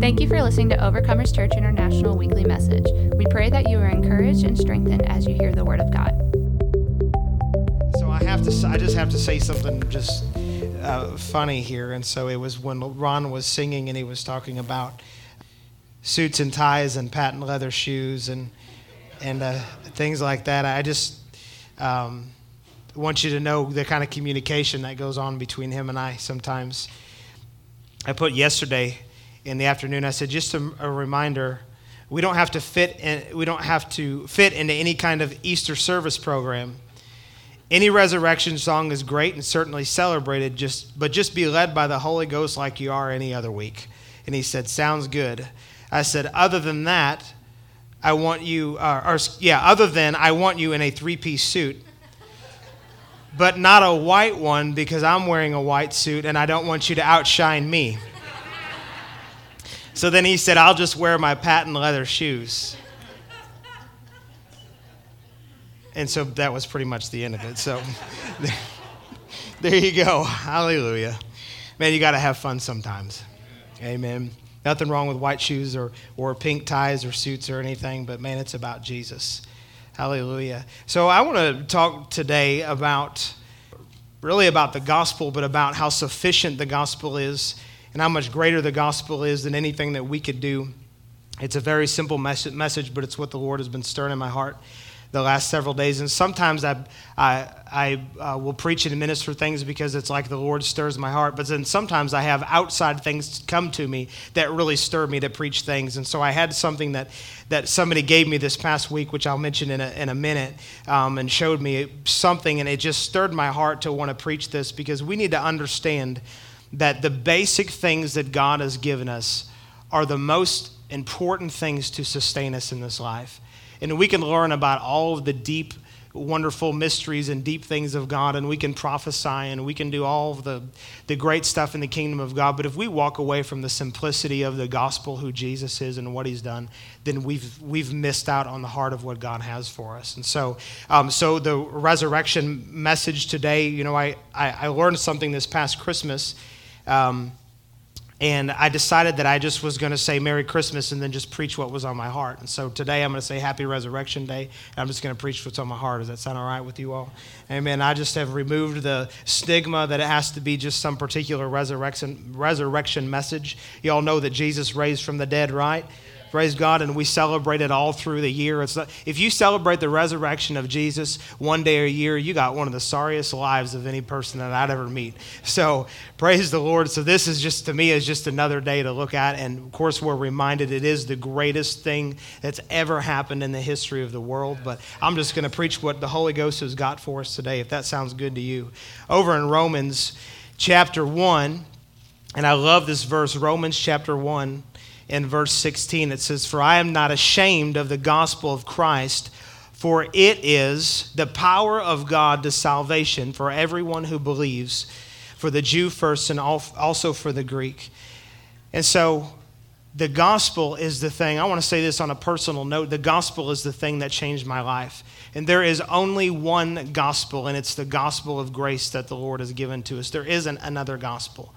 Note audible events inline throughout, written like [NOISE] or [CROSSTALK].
Thank you for listening to Overcomers Church International Weekly Message. We pray that you are encouraged and strengthened as you hear the Word of God. So I have to, I just have to say something just uh, funny here. And so it was when Ron was singing and he was talking about suits and ties and patent leather shoes and and uh, things like that. I just um, want you to know the kind of communication that goes on between him and I sometimes. I put yesterday in the afternoon. I said just a, a reminder. We don't have to fit. In, we don't have to fit into any kind of Easter service program. Any resurrection song is great and certainly celebrated. Just but just be led by the Holy Ghost like you are any other week. And he said, "Sounds good." I said, "Other than that, I want you, uh, or yeah, other than I want you in a three-piece suit." But not a white one because I'm wearing a white suit and I don't want you to outshine me. So then he said, I'll just wear my patent leather shoes. And so that was pretty much the end of it. So [LAUGHS] there you go. Hallelujah. Man, you got to have fun sometimes. Amen. Nothing wrong with white shoes or, or pink ties or suits or anything, but man, it's about Jesus. Hallelujah. So I want to talk today about really about the gospel, but about how sufficient the gospel is and how much greater the gospel is than anything that we could do. It's a very simple message, but it's what the Lord has been stirring in my heart the last several days. And sometimes I, I, I uh, will preach and minister things because it's like the Lord stirs my heart. But then sometimes I have outside things come to me that really stir me to preach things. And so I had something that, that somebody gave me this past week, which I'll mention in a, in a minute, um, and showed me something. And it just stirred my heart to want to preach this because we need to understand that the basic things that God has given us are the most important things to sustain us in this life. And we can learn about all of the deep, wonderful mysteries and deep things of God, and we can prophesy and we can do all of the, the great stuff in the kingdom of God. But if we walk away from the simplicity of the gospel, who Jesus is and what he's done, then we've, we've missed out on the heart of what God has for us. And so, um, so the resurrection message today, you know, I, I, I learned something this past Christmas. Um, and I decided that I just was going to say Merry Christmas and then just preach what was on my heart. And so today I'm going to say Happy Resurrection Day. I'm just going to preach what's on my heart. Does that sound all right with you all? Amen. I just have removed the stigma that it has to be just some particular resurrection, resurrection message. You all know that Jesus raised from the dead, right? Praise God. And we celebrate it all through the year. It's not, if you celebrate the resurrection of Jesus one day a year, you got one of the sorriest lives of any person that I'd ever meet. So praise the Lord. So this is just, to me, is just another day to look at. And of course, we're reminded it is the greatest thing that's ever happened in the history of the world. But I'm just going to preach what the Holy Ghost has got for us today, if that sounds good to you. Over in Romans chapter 1, and I love this verse, Romans chapter 1 in verse 16. It says, For I am not ashamed of the gospel of Christ, for it is the power of God to salvation for everyone who believes, for the Jew first and also for the Greek. And so the gospel is the thing. I want to say this on a personal note. The gospel is the thing that changed my life. And there is only one gospel, and it's the gospel of grace that the Lord has given to us. There isn't another gospel.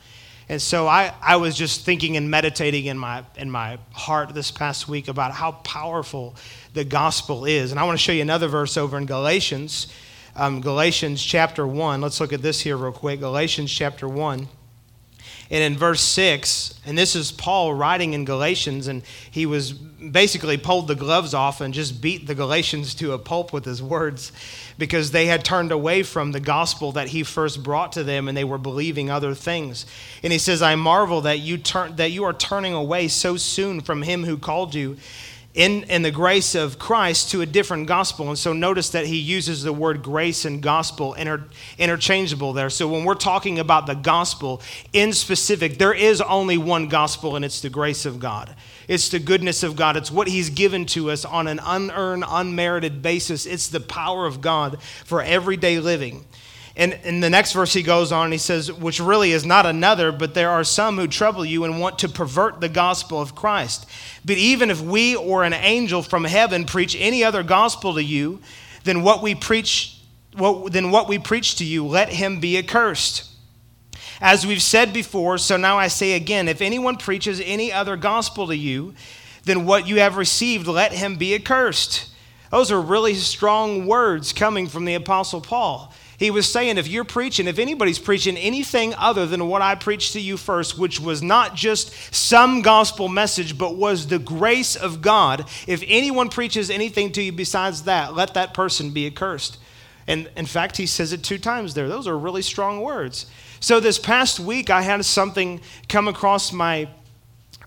And so I, I was just thinking and meditating in my, in my heart this past week about how powerful the gospel is. And I want to show you another verse over in Galatians, um, Galatians chapter 1. Let's look at this here real quick. Galatians chapter 1. And in verse 6, and this is Paul writing in Galatians, and he was basically pulled the gloves off and just beat the Galatians to a pulp with his words because they had turned away from the gospel that he first brought to them and they were believing other things. And he says, I marvel that you, turn, that you are turning away so soon from him who called you in, in the grace of Christ to a different gospel. And so notice that he uses the word grace and gospel inter, interchangeable there. So when we're talking about the gospel in specific, there is only one gospel, and it's the grace of God. It's the goodness of God. It's what he's given to us on an unearned, unmerited basis. It's the power of God for everyday living. And in the next verse, he goes on and he says, which really is not another, but there are some who trouble you and want to pervert the gospel of Christ. But even if we or an angel from heaven preach any other gospel to you than what we preach, what, than what we preach to you, let him be accursed. As we've said before, so now I say again if anyone preaches any other gospel to you than what you have received, let him be accursed. Those are really strong words coming from the Apostle Paul. He was saying, if you're preaching, if anybody's preaching anything other than what I preached to you first, which was not just some gospel message, but was the grace of God, if anyone preaches anything to you besides that, let that person be accursed. And in fact, he says it two times there. Those are really strong words. So this past week, I had something come across my,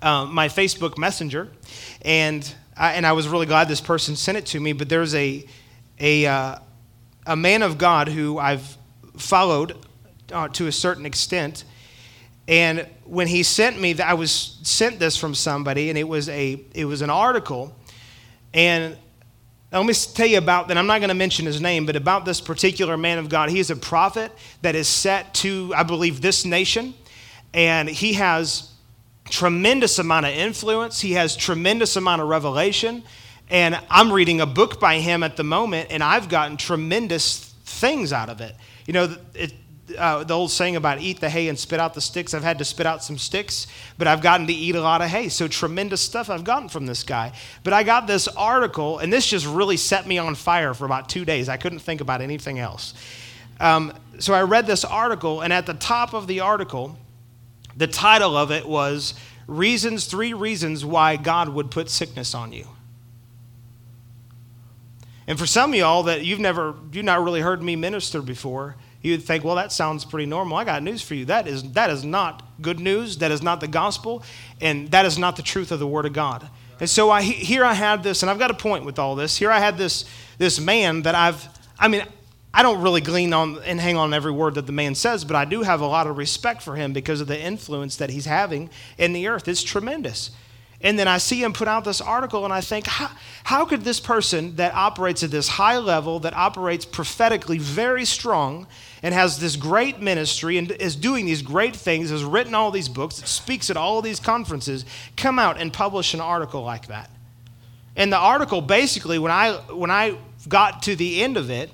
uh, my Facebook Messenger, and I, and I was really glad this person sent it to me. But there's a, a, uh, a man of God who I've followed uh, to a certain extent. And when he sent me, I was sent this from somebody, and it was a it was an article. And let me tell you about that. I'm not going to mention his name, but about this particular man of God. He is a prophet that is set to, I believe, this nation, and he has tremendous amount of influence. He has tremendous amount of revelation. And I'm reading a book by him at the moment, and I've gotten tremendous things out of it. You know, it, uh, the old saying about eat the hay and spit out the sticks. I've had to spit out some sticks, but I've gotten to eat a lot of hay. So tremendous stuff I've gotten from this guy. But I got this article, and this just really set me on fire for about two days. I couldn't think about anything else. Um, so I read this article, and at the top of the article, the title of it was Reasons, Three Reasons Why God Would Put Sickness on You. And for some of y'all that you've never, you've not really heard me minister before, you'd think, well, that sounds pretty normal. I got news for you. That is, that is not good news. That is not the gospel. And that is not the truth of the Word of God. And so I, here I had this, and I've got a point with all this. Here I had this, this man that I've, I mean, I don't really glean on and hang on every word that the man says, but I do have a lot of respect for him because of the influence that he's having in the earth. It's tremendous. And then I see him put out this article, and I think, how, how could this person that operates at this high level, that operates prophetically very strong, and has this great ministry, and is doing these great things, has written all these books, speaks at all these conferences, come out and publish an article like that? And the article basically, when I, when I got to the end of it,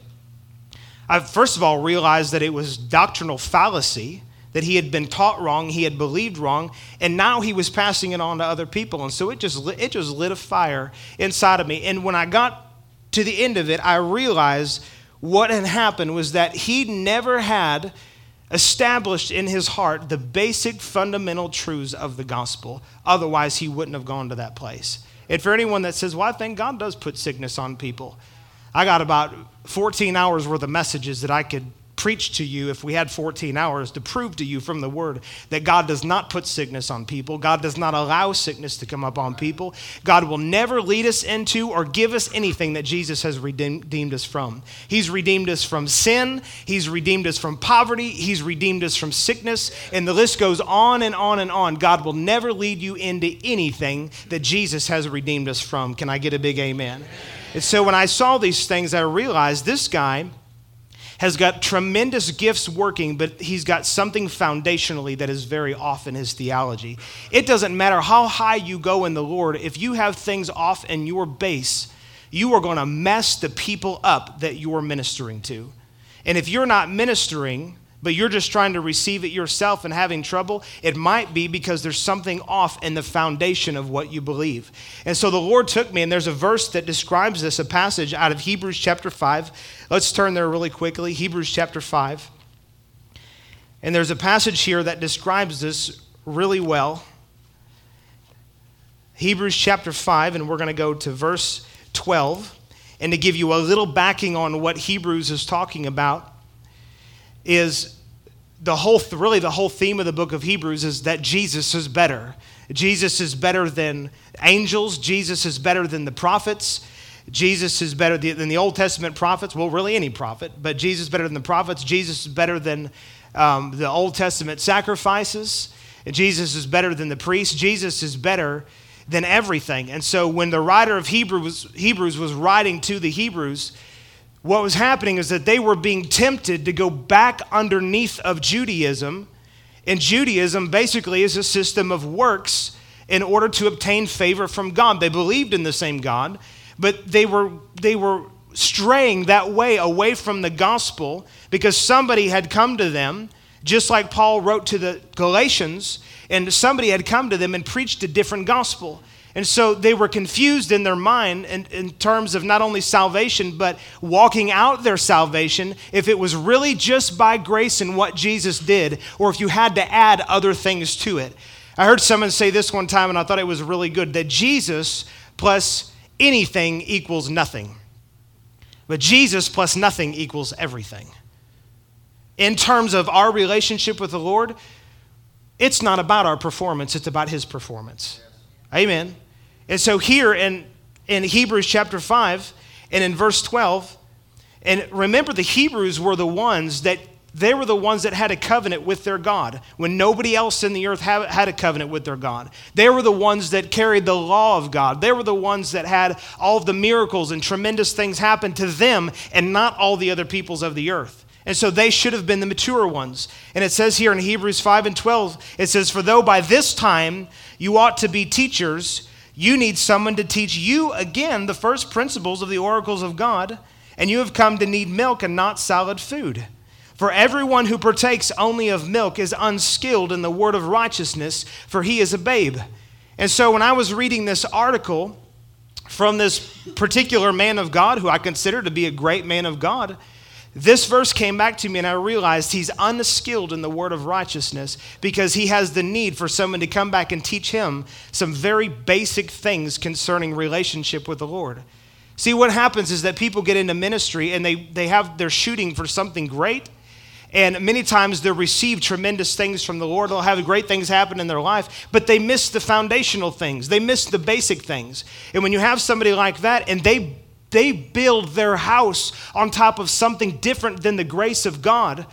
I first of all realized that it was doctrinal fallacy that he had been taught wrong, he had believed wrong, and now he was passing it on to other people. And so it just it just lit a fire inside of me. And when I got to the end of it, I realized what had happened was that he never had established in his heart the basic fundamental truths of the gospel. Otherwise, he wouldn't have gone to that place. And for anyone that says, Well, I think God does put sickness on people, I got about 14 hours worth of messages that I could preach to you if we had 14 hours to prove to you from the word that God does not put sickness on people. God does not allow sickness to come upon people. God will never lead us into or give us anything that Jesus has redeemed us from. He's redeemed us from sin, He's redeemed us from poverty, He's redeemed us from sickness, and the list goes on and on and on. God will never lead you into anything that Jesus has redeemed us from. Can I get a big amen? And so when I saw these things, I realized this guy has got tremendous gifts working, but he's got something foundationally that is very off in his theology. It doesn't matter how high you go in the Lord, if you have things off in your base, you are going to mess the people up that you're ministering to. And if you're not ministering, but you're just trying to receive it yourself and having trouble, it might be because there's something off in the foundation of what you believe. And so the Lord took me, and there's a verse that describes this, a passage out of Hebrews chapter 5. Let's turn there really quickly. Hebrews chapter 5. And there's a passage here that describes this really well. Hebrews chapter 5, and we're going to go to verse 12. And to give you a little backing on what Hebrews is talking about, is the whole really the whole theme of the book of Hebrews is that Jesus is better. Jesus is better than angels, Jesus is better than the prophets. Jesus is better than the Old Testament prophets. Well, really any prophet, but Jesus is better than the prophets. Jesus is better than um, the Old Testament sacrifices. Jesus is better than the priests. Jesus is better than everything. And so when the writer of Hebrews, Hebrews was writing to the Hebrews, what was happening is that they were being tempted to go back underneath of Judaism. And Judaism basically is a system of works in order to obtain favor from God. They believed in the same God, but they were, they were straying that way away from the gospel because somebody had come to them just like Paul wrote to the Galatians, and somebody had come to them and preached a different gospel. And so they were confused in their mind in, in, terms of not only salvation, but walking out their salvation, if it was really just by grace and what Jesus did, or if you had to add other things to it. I heard someone say this one time, and I thought it was really good that Jesus plus anything equals nothing. But Jesus plus nothing equals everything. In terms of our relationship with the Lord, it's not about our performance, it's about His performance. Amen. And so here in, in Hebrews chapter 5 and in verse 12, and remember the Hebrews were the ones that they were the ones that had a covenant with their God when nobody else in the earth had a covenant with their God. They were the ones that carried the law of God. They were the ones that had all of the miracles and tremendous things happen to them and not all the other peoples of the earth. And so they should have been the mature ones. And it says here in Hebrews 5 and 12, it says, For though by this time you ought to be teachers, you need someone to teach you again the first principles of the oracles of God, and you have come to need milk and not solid food. For everyone who partakes only of milk is unskilled in the word of righteousness, for he is a babe. And so when I was reading this article from this particular man of God, who I consider to be a great man of God, this verse came back to me, and I realized he's unskilled in the word of righteousness because he has the need for someone to come back and teach him some very basic things concerning relationship with the Lord. See, what happens is that people get into ministry and they, they have, they're shooting for something great. And many times they'll receive tremendous things from the Lord. They'll have great things happen in their life, but they miss the foundational things. They miss the basic things. And when you have somebody like that and they they build their house on top of something different than the grace of God,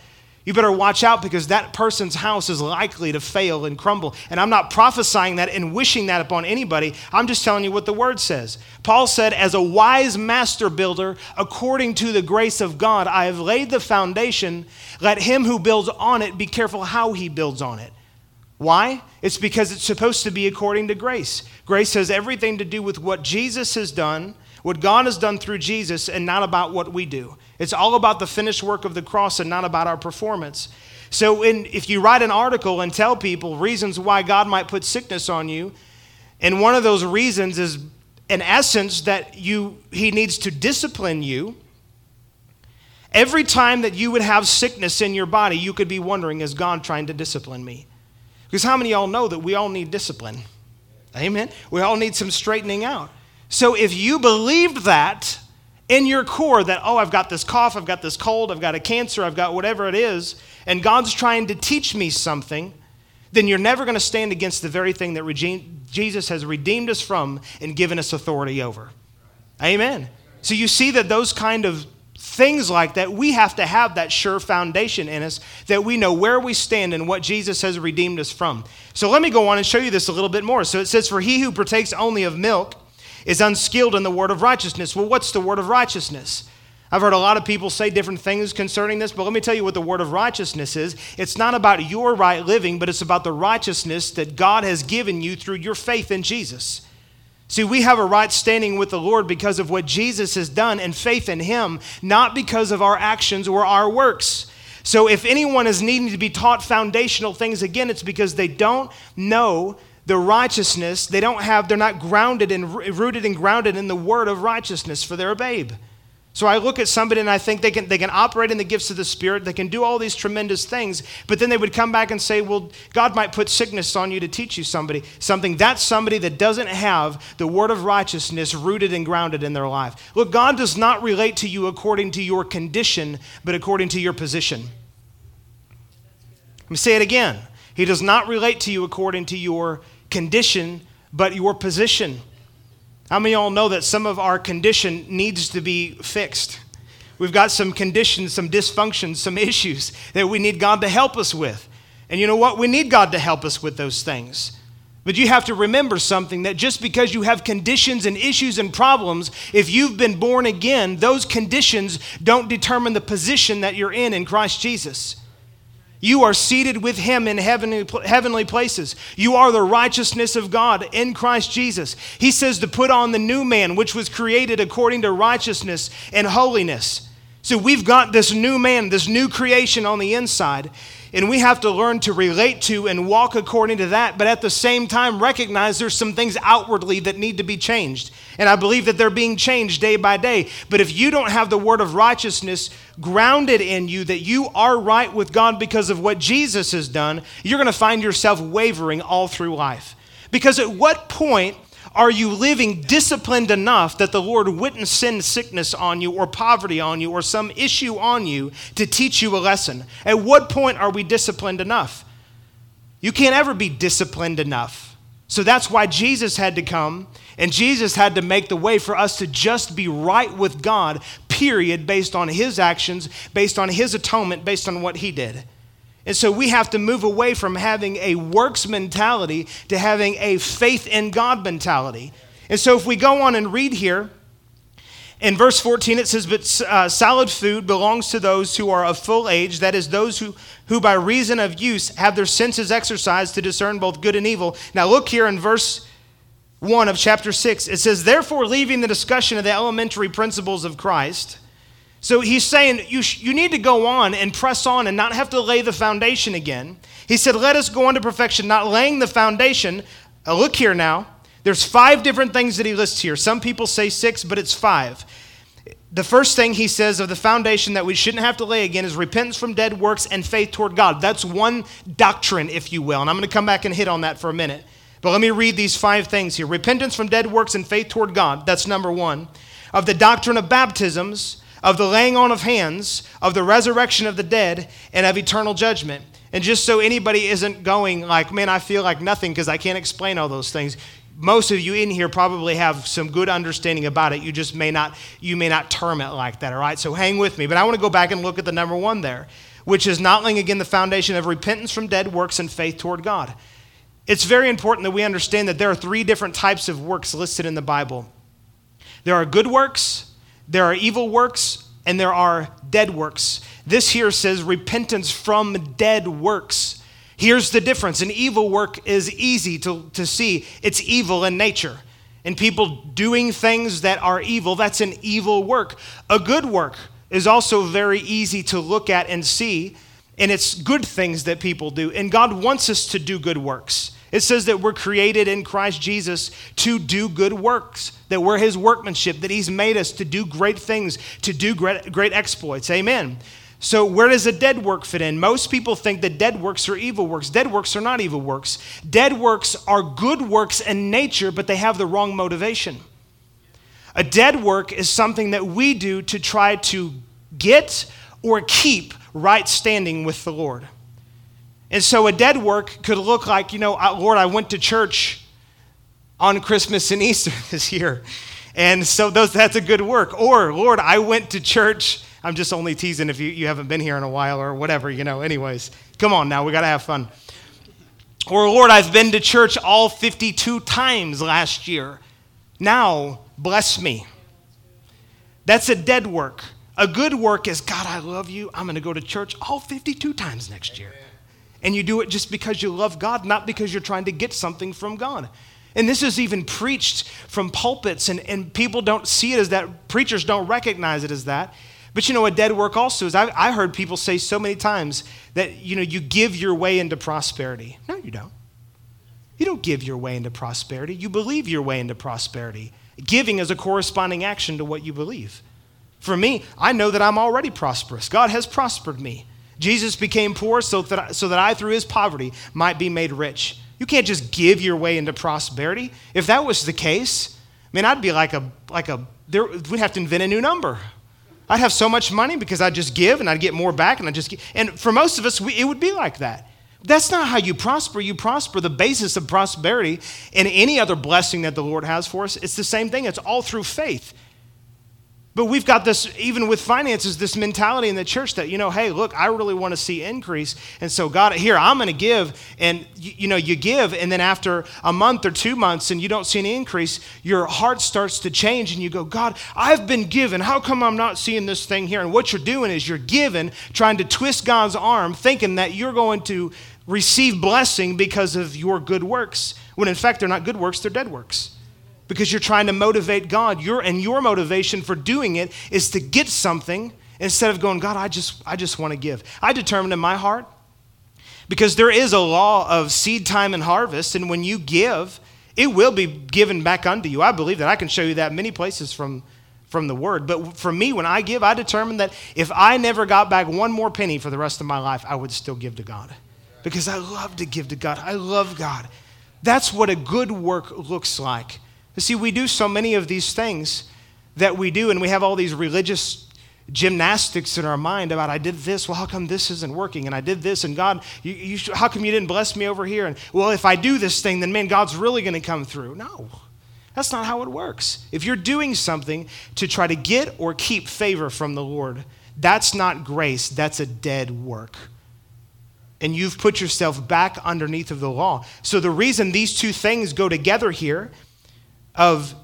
you better watch out because that person's house is likely to fail and crumble. And I'm not prophesying that and wishing that upon anybody. I'm just telling you what the word says. Paul said, As a wise master builder, according to the grace of God, I have laid the foundation. Let him who builds on it be careful how he builds on it. Why? It's because it's supposed to be according to grace. Grace has everything to do with what Jesus has done what God has done through Jesus and not about what we do. It's all about the finished work of the cross and not about our performance. So, in, if you write an article and tell people reasons why God might put sickness on you, and one of those reasons is, in essence, that you, He needs to discipline you. Every time that you would have sickness in your body, you could be wondering, is God trying to discipline me? Because how many of y'all know that we all need discipline? Amen. We all need some straightening out. So if you believed that in your core, that, oh, I've got this cough, I've got this cold, I've got a cancer, I've got whatever it is, and God's trying to teach me something, then you're never going to stand against the very thing that Jesus has redeemed us from and given us authority over. Amen. So you see that those kind of things like that, we have to have that sure foundation in us that we know where we stand and what Jesus has redeemed us from. So let me go on and show you this a little bit more. So it says, For he who partakes only of milk, is unskilled in the word of righteousness. Well, what's the word of righteousness? I've heard a lot of people say different things concerning this, but let me tell you what the word of righteousness is. It's not about your right living, but it's about the righteousness that God has given you through your faith in Jesus. See, we have a right standing with the Lord because of what Jesus has done and faith in Him, not because of our actions or our works. So, if anyone is needing to be taught foundational things again, it's because they don't know the righteousness, they don't have, they're not grounded and rooted and grounded in the word of righteousness for their babe. So I look at somebody and I think they can, they can operate in the gifts of the Spirit, they can do all these tremendous things, but then they would come back and say, Well, God might put sickness on you to teach you somebody something. That's somebody that doesn't have the word of righteousness rooted and grounded in their life. Look, God does not relate to you according to your condition, but according to your position. Let me say it again. He does not relate to you according to your condition, but your position. How many of y'all know that some of our condition needs to be fixed? We've got some conditions, some dysfunctions, some [LAUGHS] issues that we need God to help us with. And you know what? We need God to help us with those things. But you have to remember something that just because you have conditions and issues and problems, if you've been born again, those conditions don't determine the position that you're in in Christ Jesus. You are seated with him in heavenly, heavenly places. You are the righteousness of God in Christ Jesus. He says to put on the new man, which was created according to righteousness and holiness. So we've got this new man, this new creation on the inside. And we have to learn to relate to and walk according to that, but at the same time recognize there's some things outwardly that need to be changed. And I believe that they're being changed day by day. But if you don't have the word of righteousness grounded in you, that you are right with God because of what Jesus has done, you're going to find yourself wavering all through life. Because at what point are you living disciplined enough that the Lord wouldn't send sickness on you or poverty on you or some issue on you to teach you a lesson? At what point are we disciplined enough? You can't ever be disciplined enough. So that's why Jesus had to come and Jesus had to make the way for us to just be right with God, period, based on his actions, based on his atonement, based on what he did. And so we have to move away from having a works mentality to having a faith in God mentality. And so if we go on and read here, in verse 14, it says, But uh, solid food belongs to those who are of full age, that is, those who, who by reason of use have their senses exercised to discern both good and evil. Now, look here in verse 1 of chapter 6. It says, Therefore, leaving the discussion of the elementary principles of Christ, so he's saying you, sh- you need to go on and press on and not have to lay the foundation again. He said, Let us go on to perfection, not laying the foundation. Uh, look here now. There's five different things that he lists here. Some people say six, but it's five. The first thing he says of the foundation that we shouldn't have to lay again is repentance from dead works and faith toward God. That's one doctrine, if you will. And I'm going to come back and hit on that for a minute. But let me read these five things here repentance from dead works and faith toward God. That's number one. Of the doctrine of baptisms, of the laying on of hands, of the resurrection of the dead, and of eternal judgment. And just so anybody isn't going like, man, I feel like nothing because I can't explain all those things. Most of you in here probably have some good understanding about it. You just may not, you may not term it like that, all right? So hang with me. But I want to go back and look at the number one there, which is not laying again the foundation of repentance from dead works and faith toward God. It's very important that we understand that there are three different types of works listed in the Bible. There are good works, there are evil works and there are dead works. This here says repentance from dead works. Here's the difference an evil work is easy to, to see, it's evil in nature. And people doing things that are evil, that's an evil work. A good work is also very easy to look at and see, and it's good things that people do. And God wants us to do good works. It says that we're created in Christ Jesus to do good works, that we're his workmanship, that he's made us to do great things, to do great, great exploits. Amen. So, where does a dead work fit in? Most people think that dead works are evil works. Dead works are not evil works. Dead works are good works in nature, but they have the wrong motivation. A dead work is something that we do to try to get or keep right standing with the Lord. And so a dead work could look like, you know, Lord, I went to church on Christmas and [LAUGHS] Easter this year. And so those, that's a good work. Or, Lord, I went to church. I'm just only teasing if you, you haven't been here in a while or whatever, you know. Anyways, come on now, we got to have fun. Or, Lord, I've been to church all 52 times last year. Now, bless me. That's a dead work. A good work is, God, I love you. I'm going to go to church all 52 times next year. And you do it just because you love God, not because you're trying to get something from God. And this is even preached from pulpits, and, and people don't see it as that. Preachers don't recognize it as that. But you know, a dead work also is, I, I heard people say so many times that, you know, you give your way into prosperity. No, you don't. You don't give your way into prosperity. You believe your way into prosperity. Giving is a corresponding action to what you believe. For me, I know that I'm already prosperous. God has prospered me. Jesus became poor so that, so that I, through his poverty, might be made rich. You can't just give your way into prosperity. If that was the case, I mean, I'd be like a, like a, there, we'd have to invent a new number. I'd have so much money because I'd just give and I'd get more back and I'd just. And for most of us, we, it would be like that. That's not how you prosper. You prosper. The basis of prosperity and any other blessing that the Lord has for us, it's the same thing. It's all through faith. But we've got this, even with finances, this mentality in the church that, you know, hey, look, I really want to see increase. And so, God, here, I'm going to give. And, you, you, know, you give, and then after a month or two months and you don't see any increase, your heart starts to change and you go, God, I've been given. How come I'm not seeing this thing here? And what you're doing is you're giving, trying to twist God's arm, thinking that you're going to receive blessing because of your good works, when in fact they're not good works, they're dead works because you're trying to motivate God. Your, and your motivation for doing it is to get something instead of going, God, I just, I just want to give. I determined in my heart Because there is a law of seed time and harvest, and when you give, it will be given back unto you. I believe that. I can show you that many places from, from the word. But for me, when I give, I determine that if I never got back one more penny for the rest of my life, I would still give to God. Because I love to give to God. I love God. That's what a good work looks like. You see, we do so many of these things that we do, and we have all these religious gymnastics in our mind about I did this. Well, how come this isn't working? And I did this, and God, you, you, how come you didn't bless me over here? And well, if I do this thing, then man, God's really going to come through. No, that's not how it works. If you're doing something to try to get or keep favor from the Lord, that's not grace. That's a dead work. And you've put yourself back underneath of the law. So the reason these two things go together here of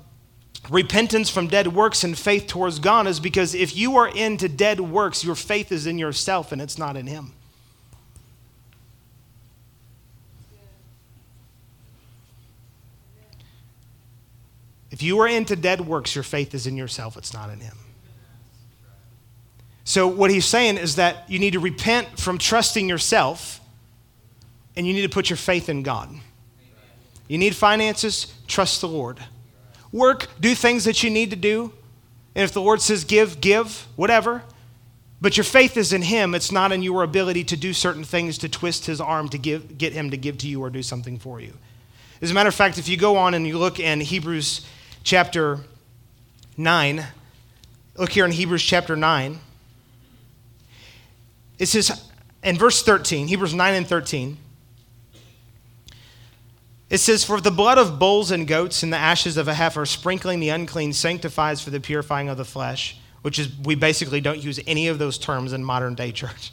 repentance from dead works and faith towards God is because if you are into dead works, your faith is in yourself and it's not in Him. If you are into dead works, your faith is in yourself, it's not in Him. So, what he's saying is that you need to repent from trusting yourself and you need to put your faith in God. You need finances, trust the Lord work, do things that you need to do. And if the Lord says give, give, whatever. But your faith is in Him. It's not in your ability to do certain things to twist His arm to give, get Him to give to you or do something for you. As a matter of fact, if you go on and you look in Hebrews chapter 9, look here in Hebrews chapter 9. It says in verse 13, Hebrews 9 and 13. It says, For the blood of bulls and goats and the ashes of a heifer, sprinkling the unclean, sanctifies for the purifying of the flesh, which is, we basically don't use any of those terms in modern day [LAUGHS] church.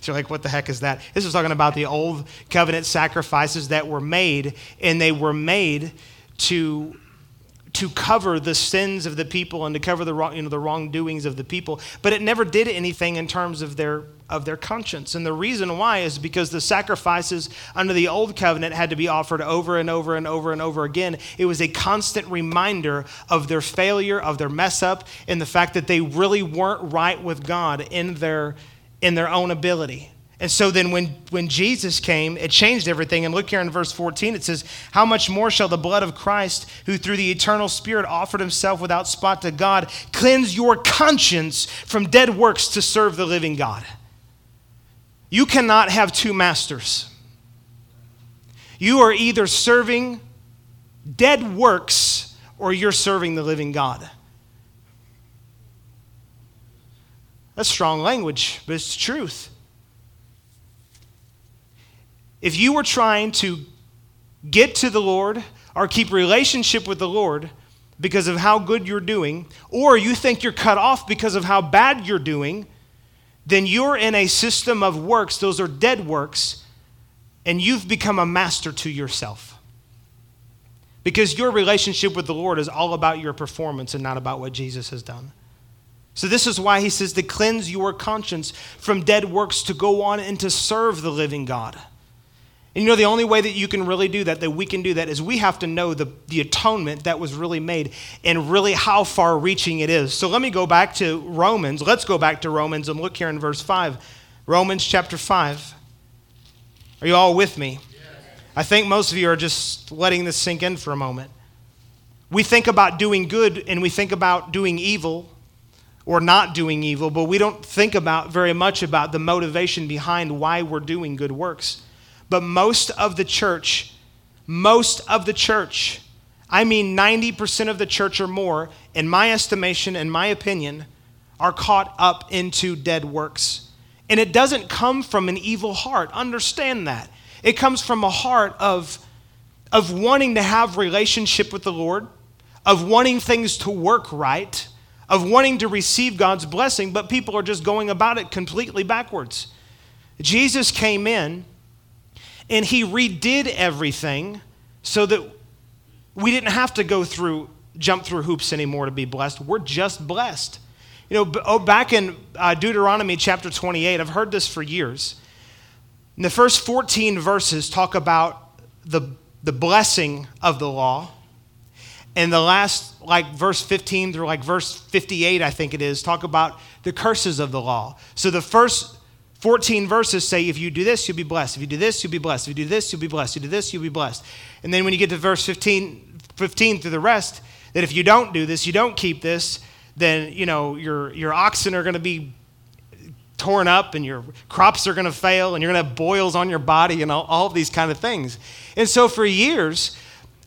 So, like, what the heck is that? This is talking about the old covenant sacrifices that were made, and they were made to to cover the sins of the people and to cover the wrong, you know, the wrongdoings of the people, but it never did anything in terms of their of their conscience. And the reason why is because the sacrifices under the old covenant had to be offered over and over and over and over again. It was a constant reminder of their failure, of their mess up, and the fact that they really weren't right with God in their in their own ability. And so then when, when Jesus came, it changed everything. And look here in verse 14, it says, How much more shall the blood of Christ, who through the eternal Spirit offered himself without spot to God, cleanse your conscience from dead works to serve the living God? You cannot have two masters. You are either serving dead works or you're serving the living God. That's strong language, but it's truth. If you were trying to get to the Lord or keep relationship with the Lord because of how good you're doing, or you think you're cut off because of how bad you're doing, then you're in a system of works. Those are dead works, and you've become a master to yourself. Because your relationship with the Lord is all about your performance and not about what Jesus has done. So, this is why he says to cleanse your conscience from dead works to go on and to serve the living God. And you know, the only way that you can really do that, that we can do that, is we have to know the, the atonement that was really made and really how far reaching it is. So let me go back to Romans. Let's go back to Romans and look here in verse 5. Romans chapter 5. Are you all with me? I think most of you are just letting this sink in for a moment. We think about doing good and we think about doing evil or not doing evil, but we don't think about very much about the motivation behind why we're doing good works. But most of the church, most of the church, I mean 90% of the church or more, in my estimation, in my opinion, are caught up into dead works. And it doesn't come from an evil heart. Understand that. It comes from a heart of, of wanting to have relationship with the Lord, of wanting things to work right, of wanting to receive God's blessing, but people are just going about it completely backwards. Jesus came in and he redid everything so that we didn't have to go through, jump through hoops anymore to be blessed. We're just blessed. You know, oh, back in uh, Deuteronomy chapter 28, I've heard this for years. And the first 14 verses talk about the, the blessing of the law. And the last, like verse 15 through like verse 58, I think it is, talk about the curses of the law. So the first 14 verses say, if you do this, you'll be blessed. If you do this, you'll be blessed. If you do this, you'll be blessed. If you do this, you'll be blessed. And then when you get to verse 15, 15 through the rest, that if you don't do this, you don't keep this, then, you know, your, your oxen are going to be torn up and your crops are going to fail and you're going to have boils on your body and all, all of these kind of things. And so for years,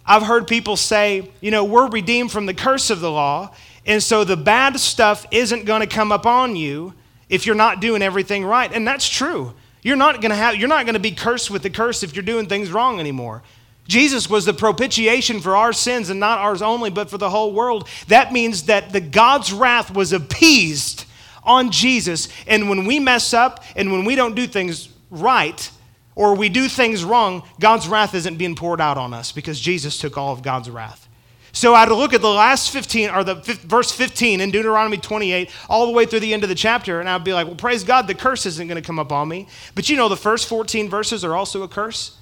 I've heard people say, you know, we're redeemed from the curse of the law. And so the bad stuff isn't going to come up on you if you're not doing everything right. And that's true. You're not going to have you're not going to be cursed with the curse if you're doing things wrong anymore. Jesus was the propitiation for our sins and not ours only, but for the whole world. That means that the God's wrath was appeased on Jesus. And when we mess up and when we don't do things right or we do things wrong, God's wrath isn't being poured out on us because Jesus took all of God's wrath. So I'd look at the last 15 or the verse 15 in Deuteronomy 28 all the way through the end of the chapter and I'd be like, "Well, praise God, the curse isn't going to come up on me." But you know the first 14 verses are also a curse.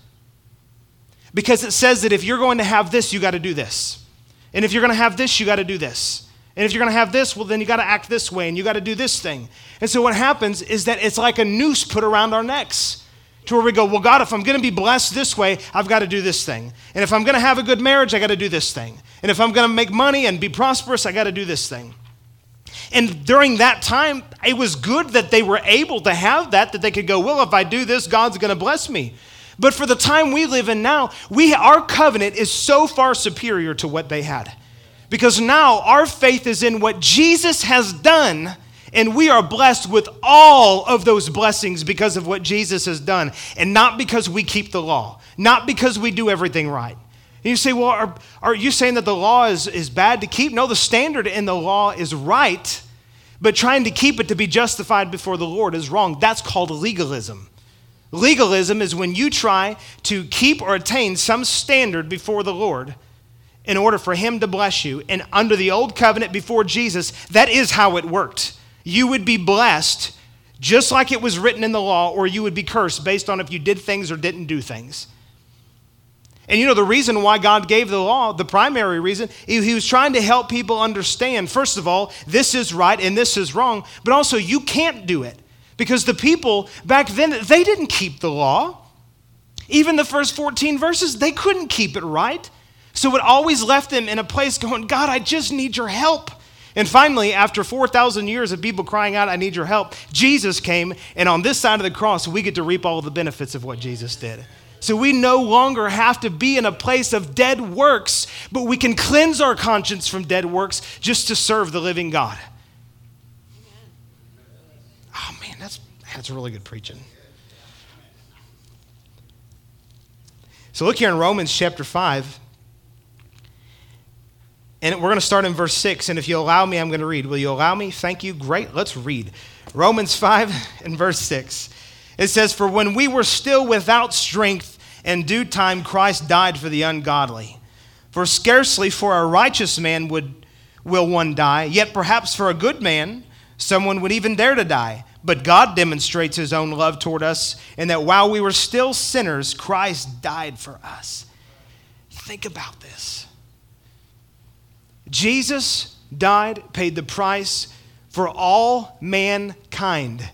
Because it says that if you're going to have this, you got to do this. And if you're going to have this, you got to do this. And if you're going to have this, well, then you got to act this way and you got to do this thing. And so what happens is that it's like a noose put around our necks to where we go, well, God, if I'm going to be blessed this way, I've got to do this thing. And if I'm going to have a good marriage, I got to do this thing. And if I'm going to make money and be prosperous, I got to do this thing. And during that time, it was good that they were able to have that, that they could go, well, if I do this, God's going to bless me. But for the time we live in now, we, our covenant is so far superior to what they had. Because now our faith is in what Jesus has done, and we are blessed with all of those blessings because of what Jesus has done, and not because we keep the law, not because we do everything right. And you say, well, are, are you saying that the law is, is bad to keep? No, the standard in the law is right, but trying to keep it to be justified before the Lord is wrong. That's called legalism. Legalism is when you try to keep or attain some standard before the Lord in order for him to bless you. And under the old covenant before Jesus, that is how it worked. You would be blessed just like it was written in the law, or you would be cursed based on if you did things or didn't do things. And you know, the reason why God gave the law, the primary reason, he was trying to help people understand, first of all, this is right and this is wrong, but also you can't do it. Because the people back then, they didn't keep the law. Even the first 14 verses, they couldn't keep it right. So it always left them in a place going, God, I just need your help. And finally, after 4,000 years of people crying out, I need your help, Jesus came, and on this side of the cross, we get to reap all the benefits of what Jesus did. So we no longer have to be in a place of dead works, but we can cleanse our conscience from dead works just to serve the living God. Oh man, that's, that's really good preaching. So look here in Romans chapter 5. And we're going to start in verse 6. And if you allow me, I'm going to read. Will you allow me? Thank you. Great. Let's read. Romans 5 [LAUGHS] and verse 6. It says, For when we were still without strength, in due time Christ died for the ungodly. For scarcely for a righteous man would, will one die, yet perhaps for a good man someone would even dare to die. But God demonstrates his own love toward us in that while we were still sinners, Christ died for us. Think about this. Jesus died, paid the price for all mankind.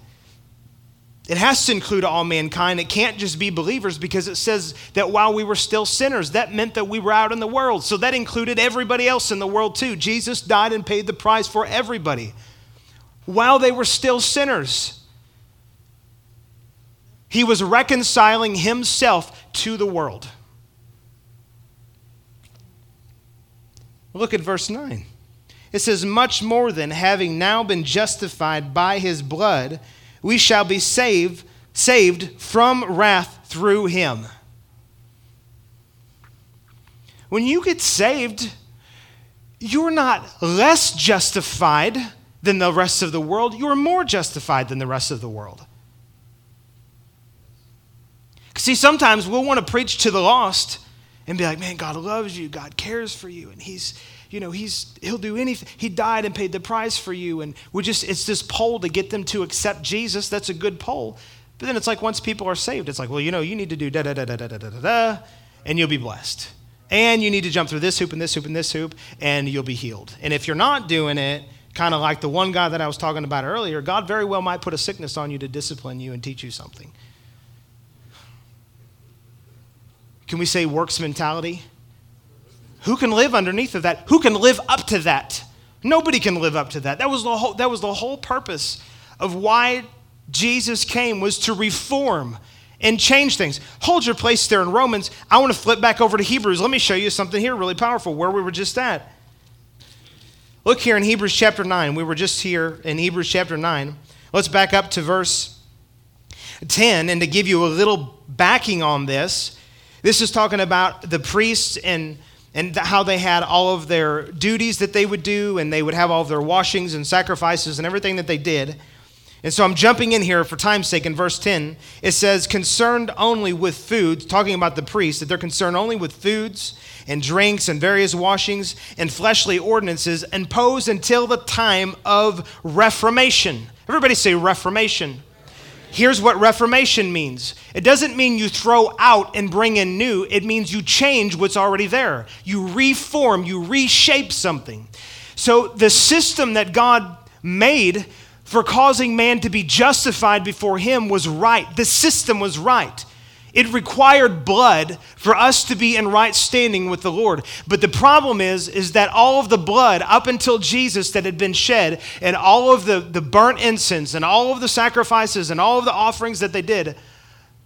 It has to include all mankind. It can't just be believers because it says that while we were still sinners, that meant that we were out in the world. So that included everybody else in the world too. Jesus died and paid the price for everybody while they were still sinners. He was reconciling himself to the world. Look at verse 9. It says, Much more than having now been justified by his blood, we shall be saved, saved from wrath through him. When you get saved, you're not less justified than the rest of the world. You're more justified than the rest of the world. See, sometimes we'll want to preach to the lost and be like, man, God loves you, God cares for you, and He's, you know, He's He'll do anything. He died and paid the price for you. And we just it's this poll to get them to accept Jesus. That's a good poll. But then it's like once people are saved, it's like, well, you know, you need to do da da da da da da da da, and you'll be blessed. And you need to jump through this hoop and this hoop and this hoop, and you'll be healed. And if you're not doing it, kind of like the one guy that I was talking about earlier, God very well might put a sickness on you to discipline you and teach you something. Can we say works mentality? Who can live underneath of that? Who can live up to that? Nobody can live up to that. That was the whole, that was the whole purpose of why Jesus came was to reform and change things. Hold your place there in Romans. I want to flip back over to Hebrews. Let me show you something here really powerful where we were just at. Look here in Hebrews chapter 9. We were just here in Hebrews chapter 9. Let's back up to verse 10 and to give you a little backing on this. This is talking about the priests and and how they had all of their duties that they would do and they would have all of their washings and sacrifices and everything that they did. And so I'm jumping in here for time's sake in verse 10. It says, concerned only with foods, talking about the priests, that they're concerned only with foods and drinks and various washings and fleshly ordinances imposed until the time of reformation. Everybody say reformation. Here's what reformation means it doesn't mean you throw out and bring in new, it means you change what's already there. You reform, you reshape something. So the system that God made for causing man to be justified before him was right. The system was right. It required blood for us to be in right standing with the Lord. But the problem is, is that all of the blood up until Jesus that had been shed, and all of the, the burnt incense, and all of the sacrifices, and all of the offerings that they did,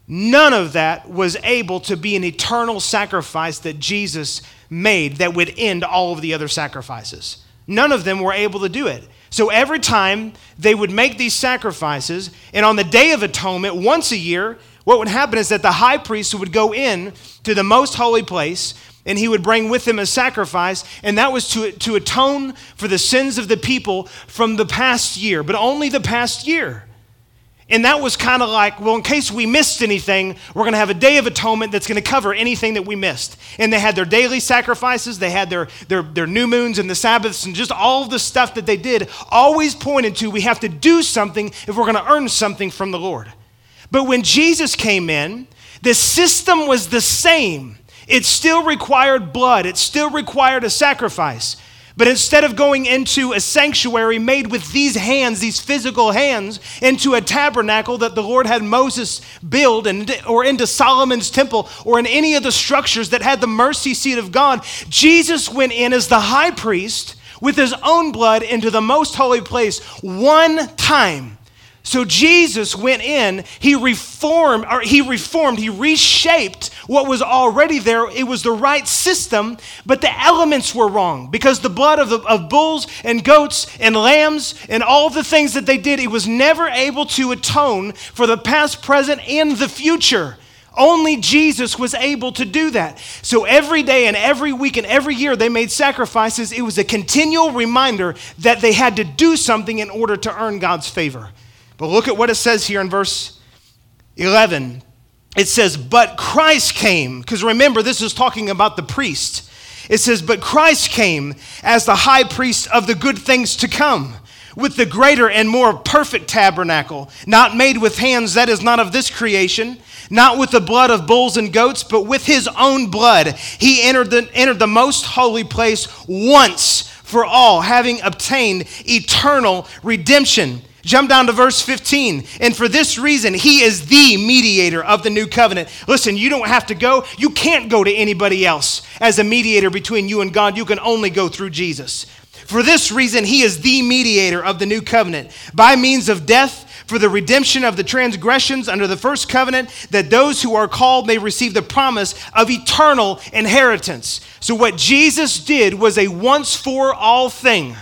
none of that was able to be an eternal sacrifice that Jesus made that would end all of the other sacrifices. None of them were able to do it. So every time they would make these sacrifices, and on the Day of Atonement, once a year, what would happen is that the high priest would go in to the most holy place and he would bring with him a sacrifice, and that was to, to atone for the sins of the people from the past year, but only the past year. And that was kind of like, well, in case we missed anything, we're going to have a day of atonement that's going to cover anything that we missed. And they had their daily sacrifices, they had their, their, their new moons and the Sabbaths, and just all the stuff that they did always pointed to we have to do something if we're going to earn something from the Lord. But when Jesus came in, the system was the same. It still required blood, it still required a sacrifice. But instead of going into a sanctuary made with these hands, these physical hands, into a tabernacle that the Lord had Moses build, and, or into Solomon's temple, or in any of the structures that had the mercy seat of God, Jesus went in as the high priest with his own blood into the most holy place one time so Jesus went in, he reformed, or he reformed, he reshaped what was already there. It was the right system, but the elements were wrong because the blood of, the, of bulls and goats and lambs and all the things that they did, it was never able to atone for the past, present, and the future. Only Jesus was able to do that. So every day and every week and every year they made sacrifices. It was a continual reminder that they had to do something in order to earn God's favor. But look at what it says here in verse 11. It says, But Christ came, because remember, this is talking about the priest. It says, But Christ came as the high priest of the good things to come, with the greater and more perfect tabernacle, not made with hands, that is not of this creation, not with the blood of bulls and goats, but with his own blood. He entered the, entered the most holy place once for all, having obtained eternal redemption. Jump down to verse 15. And for this reason, he is the mediator of the new covenant. Listen, you don't have to go. You can't go to anybody else as a mediator between you and God. You can only go through Jesus. For this reason, he is the mediator of the new covenant by means of death for the redemption of the transgressions under the first covenant, that those who are called may receive the promise of eternal inheritance. So, what Jesus did was a once for all thing.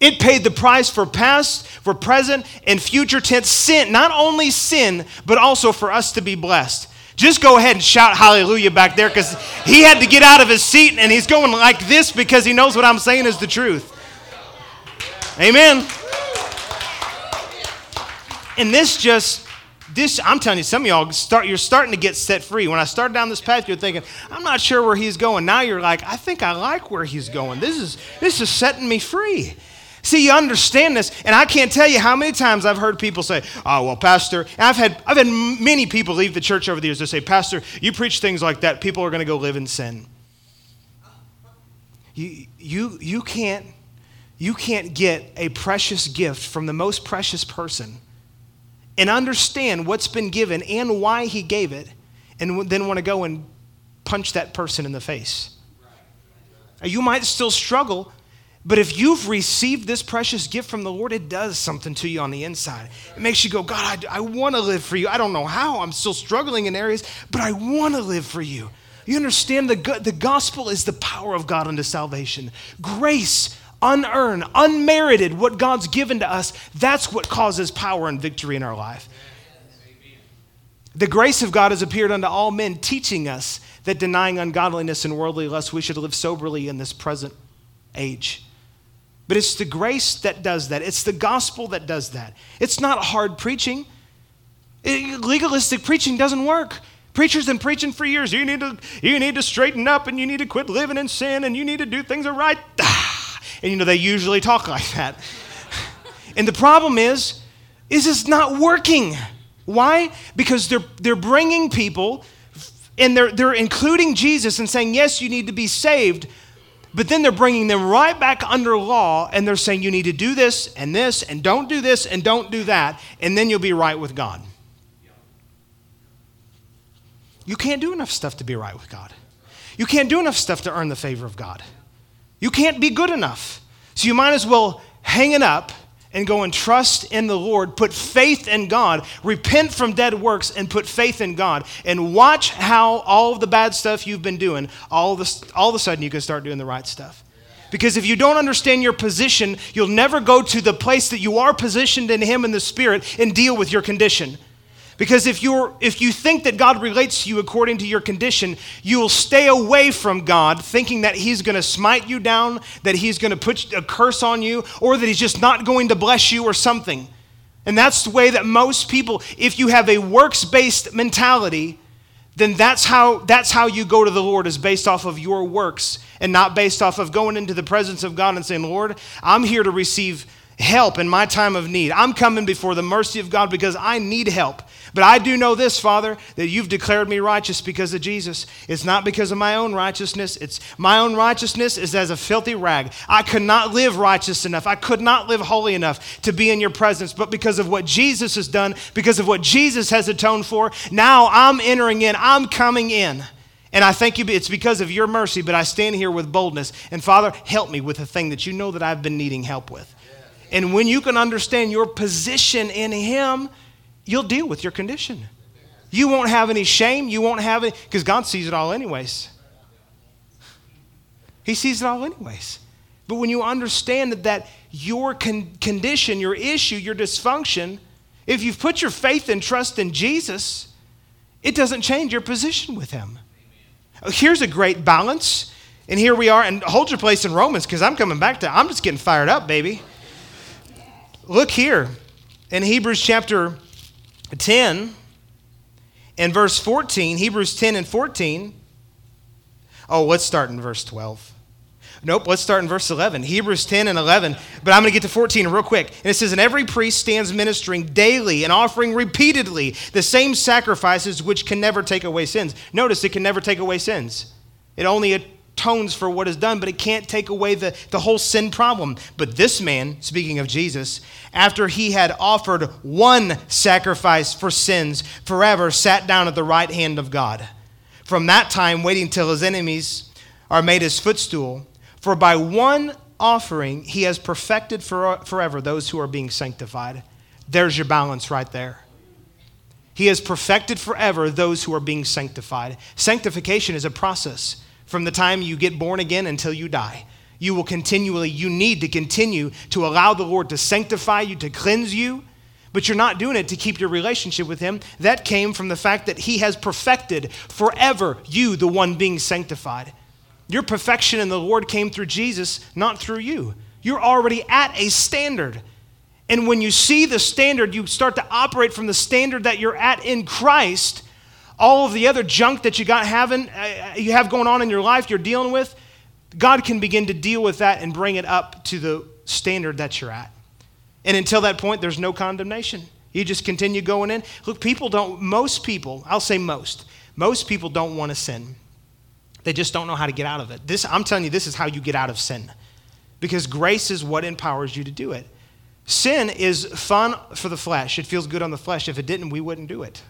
It paid the price for past, for present, and future tense sin. Not only sin, but also for us to be blessed. Just go ahead and shout hallelujah back there because he had to get out of his seat and he's going like this because he knows what I'm saying is the truth. Amen. And this just this I'm telling you, some of y'all start you're starting to get set free. When I started down this path, you're thinking, I'm not sure where he's going. Now you're like, I think I like where he's going. This is this is setting me free. See, you understand this, and I can't tell you how many times I've heard people say, "Oh, well, Pastor," I've had I've had many people leave the church over the years. They say, "Pastor, you preach things like that, people are going to go live in sin." You you you can't you can't get a precious gift from the most precious person and understand what's been given and why he gave it, and then want to go and punch that person in the face. You might still struggle, but if you've received this precious gift from the Lord, it does something to you on the inside. It makes you go, God, I, I want to live for you. I don't know how. I'm still struggling in areas, but I want to live for you. You understand the, the gospel is the power of God unto salvation. Grace, unearned, unmerited, what God's given to us, that's what causes power and victory in our life. The grace of God has appeared unto all men, teaching us that denying ungodliness and worldly lust, we should live soberly in this present age. But it's the grace that does that. It's the gospel that does that. It's not hard preaching. Legalistic preaching doesn't work. Preachers been preaching for years. You need to, you need to straighten up and you need to quit living in sin and you need to do things right. Ah. And you know, they usually talk like that. [LAUGHS] And the problem is, is it's not working. Why? Because they're, they're bringing people and they're, they're including Jesus and saying, yes, you need to be saved. But then they're bringing them right back under law and they're saying, you need to do this and this and don't do this and don't do that, and then you'll be right with God. You can't do enough stuff to be right with God. You can't do enough stuff to earn the favor of God. You can't be good enough. So you might as well hang it up and go and trust in the Lord, put faith in God, repent from dead works, and put faith in God, and watch how all of the bad stuff you've been doing, all of, the, all of a sudden you can start doing the right stuff. Because if you don't understand your position, you'll never go to the place that you are positioned in Him in the Spirit and deal with your condition. Because if, you're, if you think that God relates to you according to your condition, you will stay away from God thinking that He's going to smite you down, that He's going to put a curse on you, or that He's just not going to bless you or something. And that's the way that most people, if you have a works based mentality, then that's how, that's how you go to the Lord, is based off of your works and not based off of going into the presence of God and saying, Lord, I'm here to receive help in my time of need. I'm coming before the mercy of God because I need help. But I do know this, Father, that you've declared me righteous because of Jesus. It's not because of my own righteousness. It's my own righteousness is as a filthy rag. I could not live righteous enough. I could not live holy enough to be in your presence. But because of what Jesus has done, because of what Jesus has atoned for, now I'm entering in. I'm coming in. And I thank you, it's because of your mercy, but I stand here with boldness. And Father, help me with the thing that you know that I've been needing help with. And when you can understand your position in Him, you'll deal with your condition. You won't have any shame. You won't have any, because God sees it all anyways. He sees it all anyways. But when you understand that, that your con- condition, your issue, your dysfunction, if you've put your faith and trust in Jesus, it doesn't change your position with Him. Uh, here's a great balance. And here we are, and hold your place in Romans because I'm coming back to, I'm just getting fired up, baby. Look here in Hebrews chapter 10 and verse 14, Hebrews 10 and 14. Oh, let's start in verse 12. Nope, let's start in verse 11. Hebrews 10 and 11. But I'm going to get to 14 real quick. And it says, And every priest stands ministering daily and offering repeatedly the same sacrifices which can never take away sins. Notice it can never take away sins. It only atones for what is done, but it can't take away the, the whole sin problem. But this man, speaking of Jesus, after he had offered one sacrifice for sins forever, sat down at the right hand of God. From that time, waiting till his enemies are made his footstool. For by one offering, he has perfected for, forever those who are being sanctified. There's your balance right there. He has perfected forever those who are being sanctified. Sanctification is a process from the time you get born again until you die. You will continually, you need to continue to allow the Lord to sanctify you, to cleanse you, but you're not doing it to keep your relationship with Him. That came from the fact that He has perfected forever you, the one being sanctified. Your perfection in the Lord came through Jesus, not through you. You're already at a standard. And when you see the standard, you start to operate from the standard that you're at in Christ all of the other junk that you got having, uh, you have going on in your life, you're dealing with, God can begin to deal with that and bring it up to the standard that you're at. And until that point, there's no condemnation. You just continue going in. Look, people don't, most people, I'll say most, most people don't want to sin. They just don't know how to get out of it. This, I'm telling you, this is how you get out of sin. because grace is what empowers you to do it. Sin is fun for the flesh. It feels good on the flesh. If it didn't, we wouldn't do it.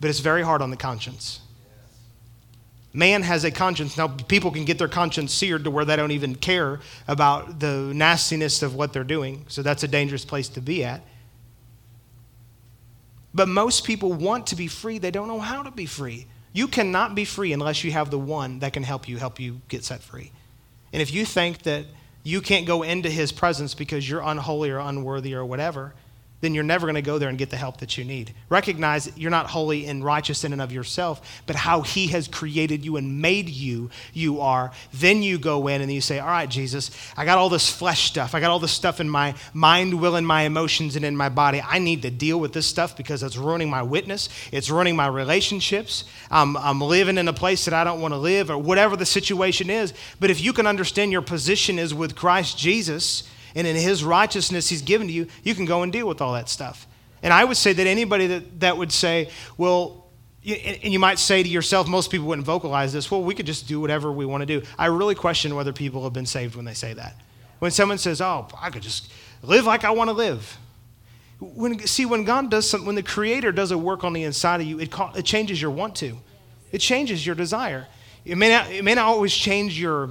But it's very hard on the conscience. Man has a conscience. Now, people can get their conscience seared to where they don't even care about the nastiness of what they're doing. So that's a dangerous place to be at. But most people want to be free, they don't know how to be free. You cannot be free unless you have the one that can help you, help you get set free. And if you think that you can't go into his presence because you're unholy or unworthy or whatever, then you're never going to go there and get the help that you need. Recognize you're not holy and righteous in and of yourself, but how He has created you and made you, you are. Then you go in and you say, All right, Jesus, I got all this flesh stuff. I got all this stuff in my mind, will, and my emotions and in my body. I need to deal with this stuff because it's ruining my witness, it's ruining my relationships. I'm, I'm living in a place that I don't want to live, or whatever the situation is. But if you can understand your position is with Christ Jesus, and in his righteousness he's given to you, you can go and deal with all that stuff. And I would say that anybody that, that would say, well, and you might say to yourself, most people wouldn't vocalize this, well, we could just do whatever we want to do. I really question whether people have been saved when they say that. When someone says, oh, I could just live like I want to live. When, see, when God does something, when the Creator does a work on the inside of you, it, it changes your want to. It changes your desire. It may not, it may not always change your,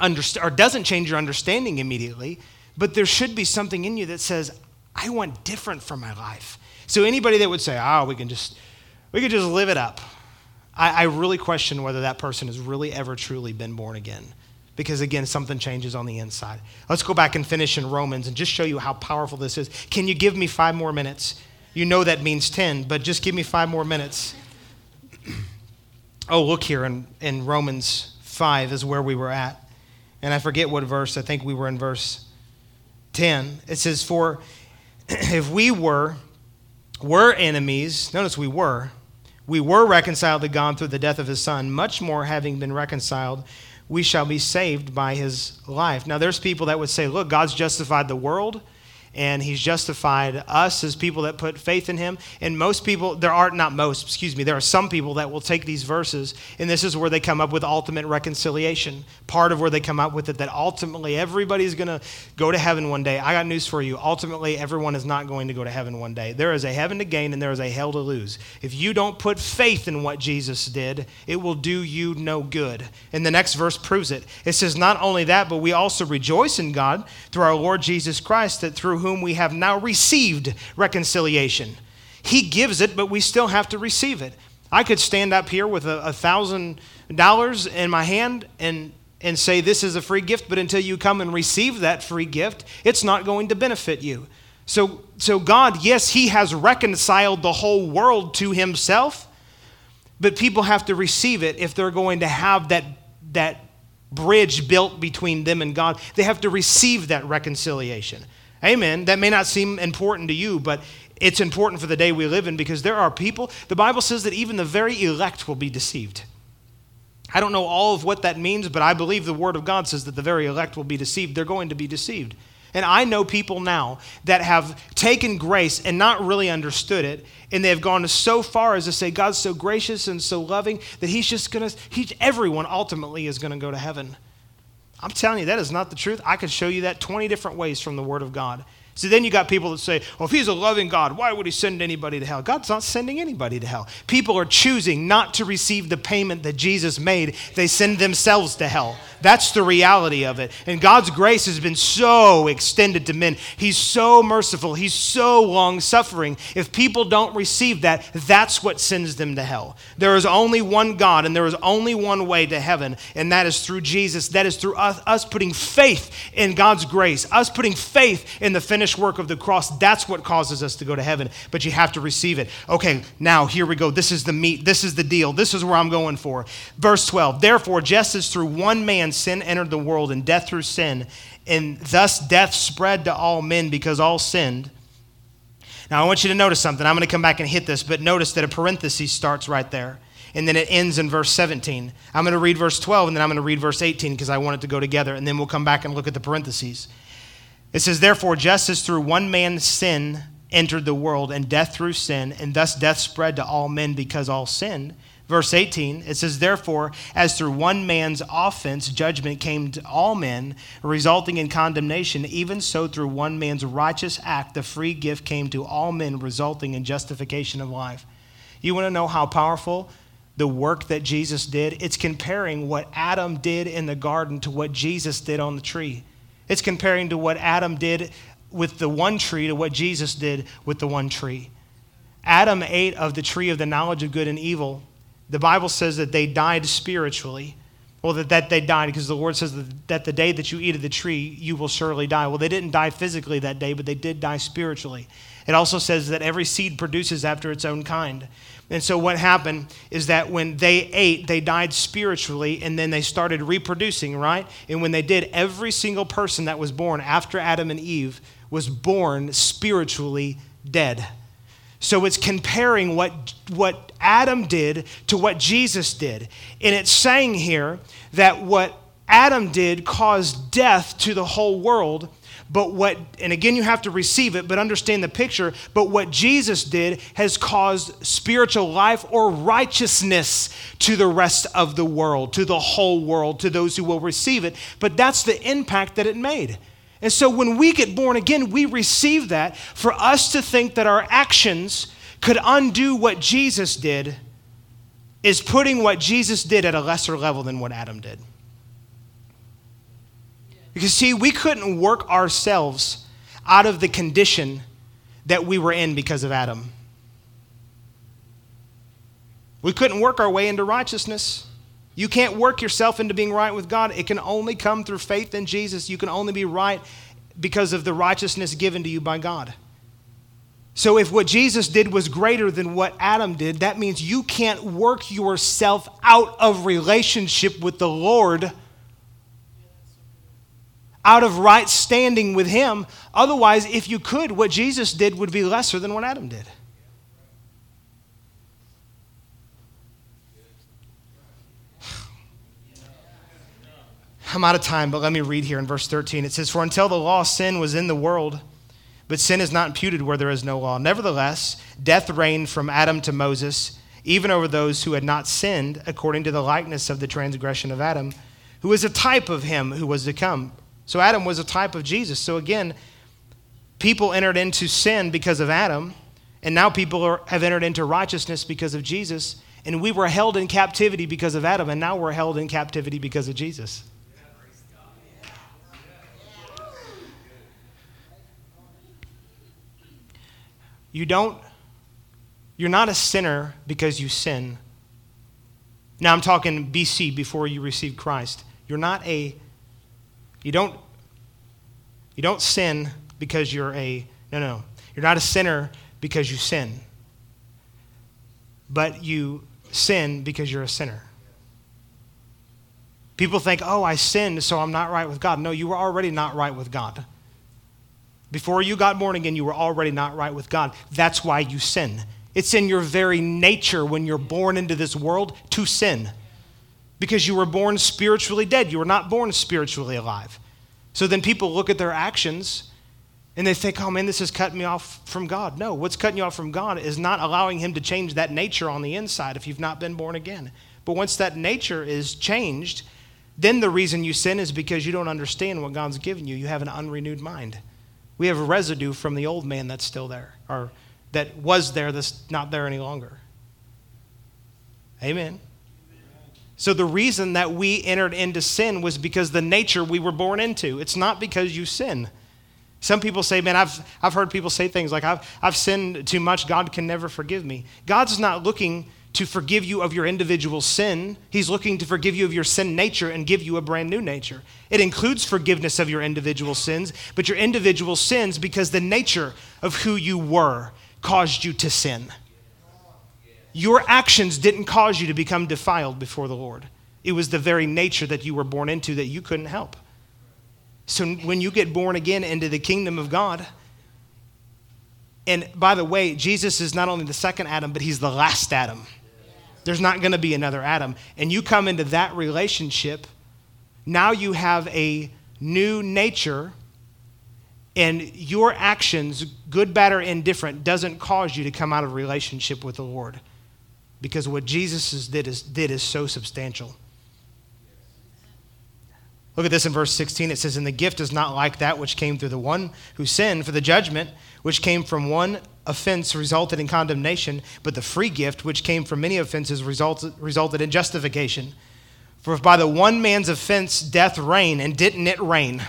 underst- or doesn't change your understanding immediately, but there should be something in you that says, I want different from my life. So anybody that would say, oh, we can just, we can just live it up. I, I really question whether that person has really ever truly been born again. Because again, something changes on the inside. Let's go back and finish in Romans and just show you how powerful this is. Can you give me five more minutes? You know that means 10, but just give me five more minutes. [CLEARS THROAT] oh, look here in, in Romans 5 is where we were at. And I forget what verse. I think we were in verse 10, it says, For if we were, were enemies, notice we were, we were reconciled to God through the death of his son, much more having been reconciled, we shall be saved by his life. Now, there's people that would say, look, God's justified the world and he's justified us as people that put faith in him. And most people, there are not most, excuse me, there are some people that will take these verses, and this is where they come up with ultimate reconciliation. Part of where they come up with it that ultimately everybody's going to go to heaven one day. I got news for you. Ultimately, everyone is not going to go to heaven one day. There is a heaven to gain and there is a hell to lose. If you don't put faith in what Jesus did, it will do you no good. And the next verse proves it. It says, Not only that, but we also rejoice in God through our Lord Jesus Christ, that through whom we have now received reconciliation. He gives it, but we still have to receive it. I could stand up here with a thousand dollars in my hand and and say this is a free gift, but until you come and receive that free gift, it's not going to benefit you. So, so God, yes, He has reconciled the whole world to Himself, but people have to receive it if they're going to have that, that bridge built between them and God. They have to receive that reconciliation. Amen. That may not seem important to you, but it's important for the day we live in because there are people, the Bible says that even the very elect will be deceived. I don't know all of what that means, but I believe the Word of God says that the very elect will be deceived. They're going to be deceived. And I know people now that have taken grace and not really understood it, and they have gone so far as to say God's so gracious and so loving that He's just going to, he, everyone ultimately is going to go to heaven. I'm telling you, that is not the truth. I could show you that 20 different ways from the Word of God. So then you got people that say, well, if he's a loving God, why would he send anybody to hell? God's not sending anybody to hell. People are choosing not to receive the payment that Jesus made, they send themselves to hell. That's the reality of it. And God's grace has been so extended to men. He's so merciful. He's so long suffering. If people don't receive that, that's what sends them to hell. There is only one God and there is only one way to heaven, and that is through Jesus. That is through us, us putting faith in God's grace, us putting faith in the finished work of the cross. That's what causes us to go to heaven, but you have to receive it. Okay, now here we go. This is the meat. This is the deal. This is where I'm going for. Verse 12. Therefore, just as through one man sin entered the world, and death through sin, and thus death spread to all men because all sinned. Now, I want you to notice something. I'm going to come back and hit this, but notice that a parenthesis starts right there. And then it ends in verse 17. I'm going to read verse 12, and then I'm going to read verse 18 because I want it to go together. And then we'll come back and look at the parentheses. It says, Therefore, just as through one man's sin entered the world, and death through sin, and thus death spread to all men because all sinned, Verse 18, it says, Therefore, as through one man's offense judgment came to all men, resulting in condemnation, even so through one man's righteous act the free gift came to all men, resulting in justification of life. You want to know how powerful the work that Jesus did? It's comparing what Adam did in the garden to what Jesus did on the tree. It's comparing to what Adam did with the one tree to what Jesus did with the one tree. Adam ate of the tree of the knowledge of good and evil the Bible says that they died spiritually. Well, that, that they died because the Lord says that, that the day that you eat of the tree, you will surely die. Well, they didn't die physically that day, but they did die spiritually. It also says that every seed produces after its own kind. And so, what happened is that when they ate, they died spiritually, and then they started reproducing, right? And when they did, every single person that was born after Adam and Eve was born spiritually dead. So it's comparing what, what Adam did to what Jesus did. And it's saying here that what Adam did caused death to the whole world. But what, and again, you have to receive it, but understand the picture. But what Jesus did has caused spiritual life or righteousness to the rest of the world, to the whole world, to those who will receive it. But that's the impact that it made. And so when we get born again, we receive that. For us to think that our actions could undo what Jesus did is putting what Jesus did at a lesser level than what Adam did. Because, see, we couldn't work ourselves out of the condition that we were in because of Adam. We couldn't work our way into righteousness. You can't work yourself into being right with God. It can only come through faith in Jesus. You can only be right because of the righteousness given to you by God. So, if what Jesus did was greater than what Adam did, that means you can't work yourself out of relationship with the Lord, out of right standing with Him. Otherwise, if you could, what Jesus did would be lesser than what Adam did. I'm out of time, but let me read here in verse 13. It says, For until the law, sin was in the world, but sin is not imputed where there is no law. Nevertheless, death reigned from Adam to Moses, even over those who had not sinned, according to the likeness of the transgression of Adam, who is a type of him who was to come. So Adam was a type of Jesus. So again, people entered into sin because of Adam, and now people are, have entered into righteousness because of Jesus. And we were held in captivity because of Adam, and now we're held in captivity because of Jesus. You don't, you're not a sinner because you sin. Now I'm talking BC, before you received Christ. You're not a, you don't, you don't sin because you're a, no, no. You're not a sinner because you sin. But you sin because you're a sinner. People think, oh, I sinned, so I'm not right with God. No, you were already not right with God. Before you got born again, you were already not right with God. That's why you sin. It's in your very nature when you're born into this world to sin. Because you were born spiritually dead. You were not born spiritually alive. So then people look at their actions and they think, oh man, this has cut me off from God. No, what's cutting you off from God is not allowing Him to change that nature on the inside if you've not been born again. But once that nature is changed, then the reason you sin is because you don't understand what God's given you. You have an unrenewed mind. We have a residue from the old man that's still there, or that was there that's not there any longer. Amen. So the reason that we entered into sin was because the nature we were born into. It's not because you sin. Some people say, man, I've, I've heard people say things like, I've, I've sinned too much, God can never forgive me. God's not looking to forgive you of your individual sin. He's looking to forgive you of your sin nature and give you a brand new nature. It includes forgiveness of your individual sins, but your individual sins because the nature of who you were caused you to sin. Your actions didn't cause you to become defiled before the Lord. It was the very nature that you were born into that you couldn't help. So when you get born again into the kingdom of God, and by the way, Jesus is not only the second Adam, but he's the last Adam. There's not going to be another Adam. And you come into that relationship, now you have a new nature, and your actions, good, bad, or indifferent, doesn't cause you to come out of relationship with the Lord because what Jesus did is, did is so substantial. Look at this in verse 16. It says, And the gift is not like that which came through the one who sinned, for the judgment which came from one offense resulted in condemnation, but the free gift which came from many offenses resulted, resulted in justification. For if by the one man's offense death reigned, and didn't it reign?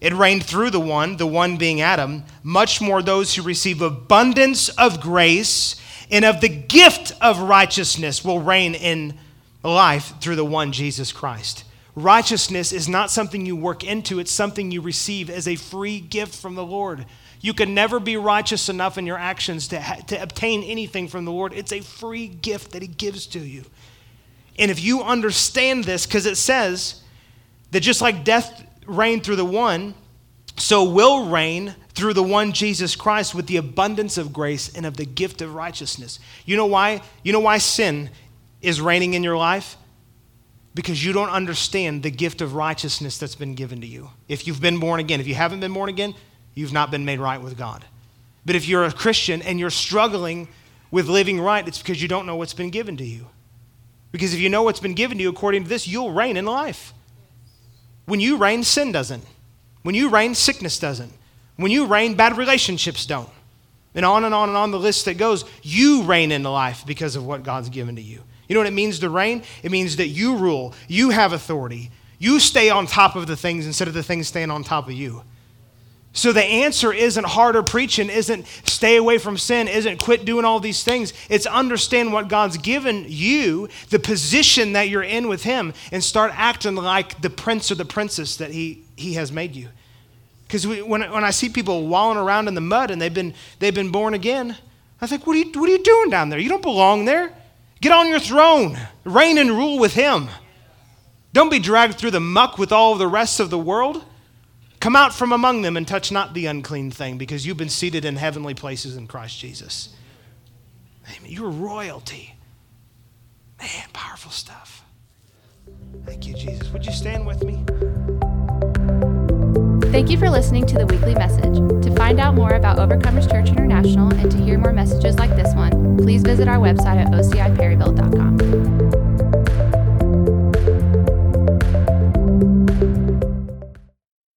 It reigned through the one, the one being Adam, much more those who receive abundance of grace and of the gift of righteousness will reign in life through the one Jesus Christ. Righteousness is not something you work into, it's something you receive as a free gift from the Lord. You can never be righteous enough in your actions to, ha- to obtain anything from the Lord. It's a free gift that He gives to you. And if you understand this, because it says that just like death reigned through the one, so will reign through the one Jesus Christ with the abundance of grace and of the gift of righteousness. You know why? You know why sin is reigning in your life? because you don't understand the gift of righteousness that's been given to you. If you've been born again, if you haven't been born again, you've not been made right with God. But if you're a Christian and you're struggling with living right, it's because you don't know what's been given to you. Because if you know what's been given to you according to this, you'll reign in life. When you reign, sin doesn't. When you reign, sickness doesn't. When you reign, bad relationships don't. And on and on and on the list that goes, you reign in the life because of what God's given to you. You know what it means to reign? It means that you rule, you have authority, you stay on top of the things instead of the things staying on top of you. So the answer isn't harder preaching, isn't stay away from sin, isn't quit doing all these things. It's understand what God's given you, the position that you're in with Him, and start acting like the prince or the princess that He, he has made you. Because when, when I see people walling around in the mud and they've been, they've been born again, I think, what are, you, what are you doing down there? You don't belong there. Get on your throne, reign and rule with him. Don't be dragged through the muck with all the rest of the world. Come out from among them and touch not the unclean thing, because you've been seated in heavenly places in Christ Jesus. Amen. You're royalty. Man, powerful stuff. Thank you, Jesus. Would you stand with me? Thank you for listening to the weekly message. To find out more about Overcomers Church International and to hear more messages like this one, please visit our website at ociperryville.com.